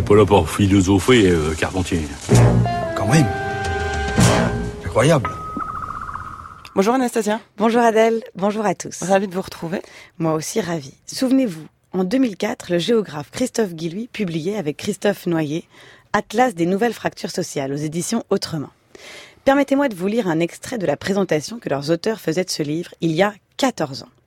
n'est pas là pour philosopher, euh, Carpentier. Quand même. Incroyable. Bonjour Anastasia. Bonjour Adèle, bonjour à tous. Ravi de vous retrouver. Moi aussi ravie. Souvenez-vous, en 2004, le géographe Christophe Guilluy publiait avec Christophe Noyer Atlas des nouvelles fractures sociales aux éditions Autrement. Permettez-moi de vous lire un extrait de la présentation que leurs auteurs faisaient de ce livre il y a 14 ans.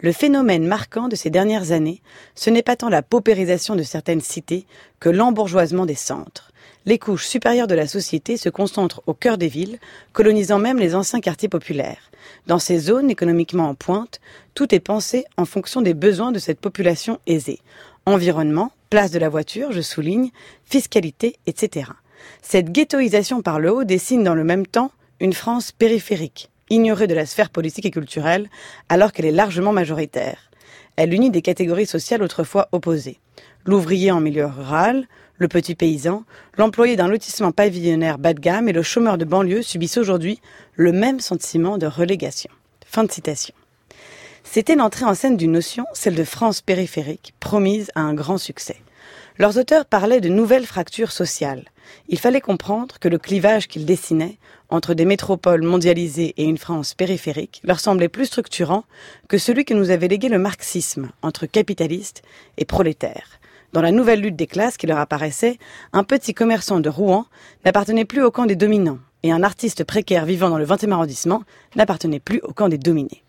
Le phénomène marquant de ces dernières années, ce n'est pas tant la paupérisation de certaines cités que l'embourgeoisement des centres. Les couches supérieures de la société se concentrent au cœur des villes, colonisant même les anciens quartiers populaires. Dans ces zones économiquement en pointe, tout est pensé en fonction des besoins de cette population aisée. Environnement, place de la voiture, je souligne, fiscalité, etc. Cette ghettoisation par le haut dessine dans le même temps une France périphérique, ignorée de la sphère politique et culturelle, alors qu'elle est largement majoritaire. Elle unit des catégories sociales autrefois opposées. L'ouvrier en milieu rural, le petit paysan, l'employé d'un lotissement pavillonnaire bas de gamme et le chômeur de banlieue subissent aujourd'hui le même sentiment de relégation. Fin de citation. C'était l'entrée en scène d'une notion, celle de France périphérique, promise à un grand succès. Leurs auteurs parlaient de nouvelles fractures sociales. Il fallait comprendre que le clivage qu'ils dessinaient entre des métropoles mondialisées et une France périphérique leur semblait plus structurant que celui que nous avait légué le marxisme entre capitalistes et prolétaires. Dans la nouvelle lutte des classes qui leur apparaissait, un petit commerçant de Rouen n'appartenait plus au camp des dominants et un artiste précaire vivant dans le 20e arrondissement n'appartenait plus au camp des dominés.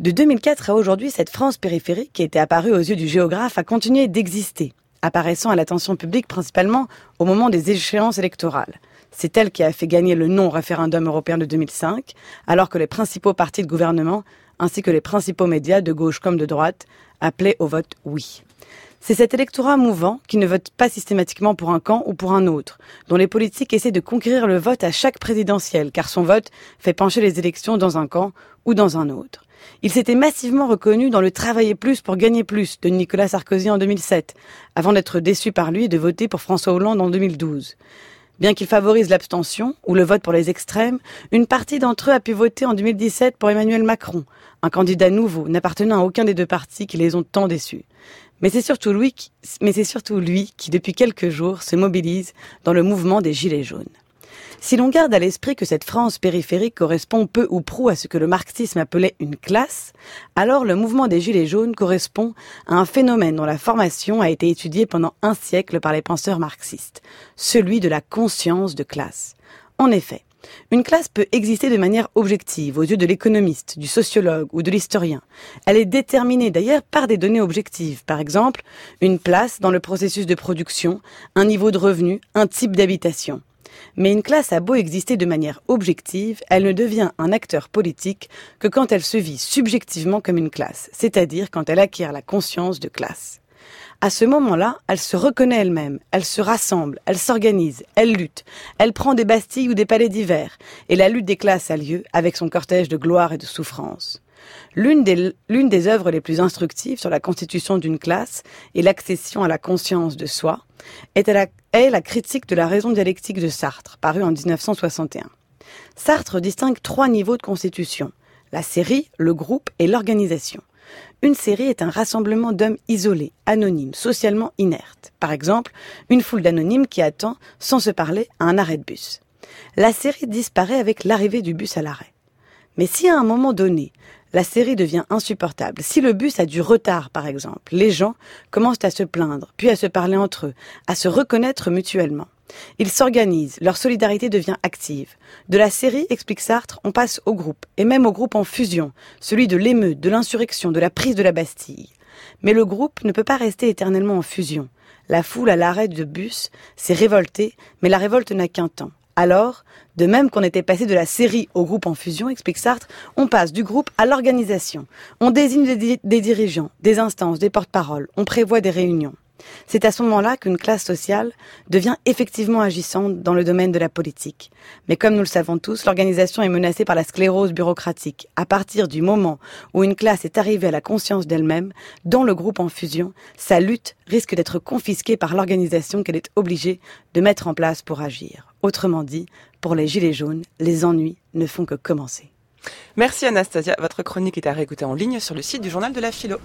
De 2004 à aujourd'hui, cette France périphérique qui était apparue aux yeux du géographe a continué d'exister, apparaissant à l'attention publique principalement au moment des échéances électorales. C'est elle qui a fait gagner le non-référendum européen de 2005, alors que les principaux partis de gouvernement, ainsi que les principaux médias de gauche comme de droite, appelaient au vote oui. C'est cet électorat mouvant qui ne vote pas systématiquement pour un camp ou pour un autre, dont les politiques essaient de conquérir le vote à chaque présidentielle, car son vote fait pencher les élections dans un camp ou dans un autre. Il s'était massivement reconnu dans le travailler plus pour gagner plus de Nicolas Sarkozy en 2007, avant d'être déçu par lui et de voter pour François Hollande en 2012. Bien qu'il favorise l'abstention ou le vote pour les extrêmes, une partie d'entre eux a pu voter en 2017 pour Emmanuel Macron, un candidat nouveau n'appartenant à aucun des deux partis qui les ont tant déçus. Mais c'est surtout lui qui, mais c'est surtout lui qui, depuis quelques jours, se mobilise dans le mouvement des Gilets jaunes. Si l'on garde à l'esprit que cette France périphérique correspond peu ou prou à ce que le marxisme appelait une classe, alors le mouvement des Gilets jaunes correspond à un phénomène dont la formation a été étudiée pendant un siècle par les penseurs marxistes, celui de la conscience de classe. En effet, une classe peut exister de manière objective aux yeux de l'économiste, du sociologue ou de l'historien. Elle est déterminée d'ailleurs par des données objectives, par exemple une place dans le processus de production, un niveau de revenu, un type d'habitation. Mais une classe a beau exister de manière objective, elle ne devient un acteur politique que quand elle se vit subjectivement comme une classe, c'est-à-dire quand elle acquiert la conscience de classe. À ce moment-là, elle se reconnaît elle-même, elle se rassemble, elle s'organise, elle lutte, elle prend des bastilles ou des palais d'hiver, et la lutte des classes a lieu avec son cortège de gloire et de souffrance. L'une des, œuvres les plus instructives sur la constitution d'une classe et l'accession à la conscience de soi est la, est la critique de la raison dialectique de Sartre, parue en 1961. Sartre distingue trois niveaux de constitution, la série, le groupe et l'organisation. Une série est un rassemblement d'hommes isolés, anonymes, socialement inertes. Par exemple, une foule d'anonymes qui attend, sans se parler, à un arrêt de bus. La série disparaît avec l'arrivée du bus à l'arrêt. Mais si à un moment donné, la série devient insupportable, si le bus a du retard par exemple, les gens commencent à se plaindre, puis à se parler entre eux, à se reconnaître mutuellement. Ils s'organisent, leur solidarité devient active. De la série, explique Sartre, on passe au groupe, et même au groupe en fusion, celui de l'émeute, de l'insurrection, de la prise de la Bastille. Mais le groupe ne peut pas rester éternellement en fusion. La foule à l'arrêt de bus s'est révoltée, mais la révolte n'a qu'un temps. Alors, de même qu'on était passé de la série au groupe en fusion, explique Sartre, on passe du groupe à l'organisation. On désigne des, dirigeants, des instances, des porte-paroles, on prévoit des réunions. C'est à ce moment-là qu'une classe sociale devient effectivement agissante dans le domaine de la politique. Mais comme nous le savons tous, l'organisation est menacée par la sclérose bureaucratique. À partir du moment où une classe est arrivée à la conscience d'elle-même, dans le groupe en fusion, sa lutte risque d'être confisquée par l'organisation qu'elle est obligée de mettre en place pour agir. Autrement dit, pour les Gilets jaunes, les ennuis ne font que commencer. Merci Anastasia. Votre chronique est à réécouter en ligne sur le site du journal de la philo.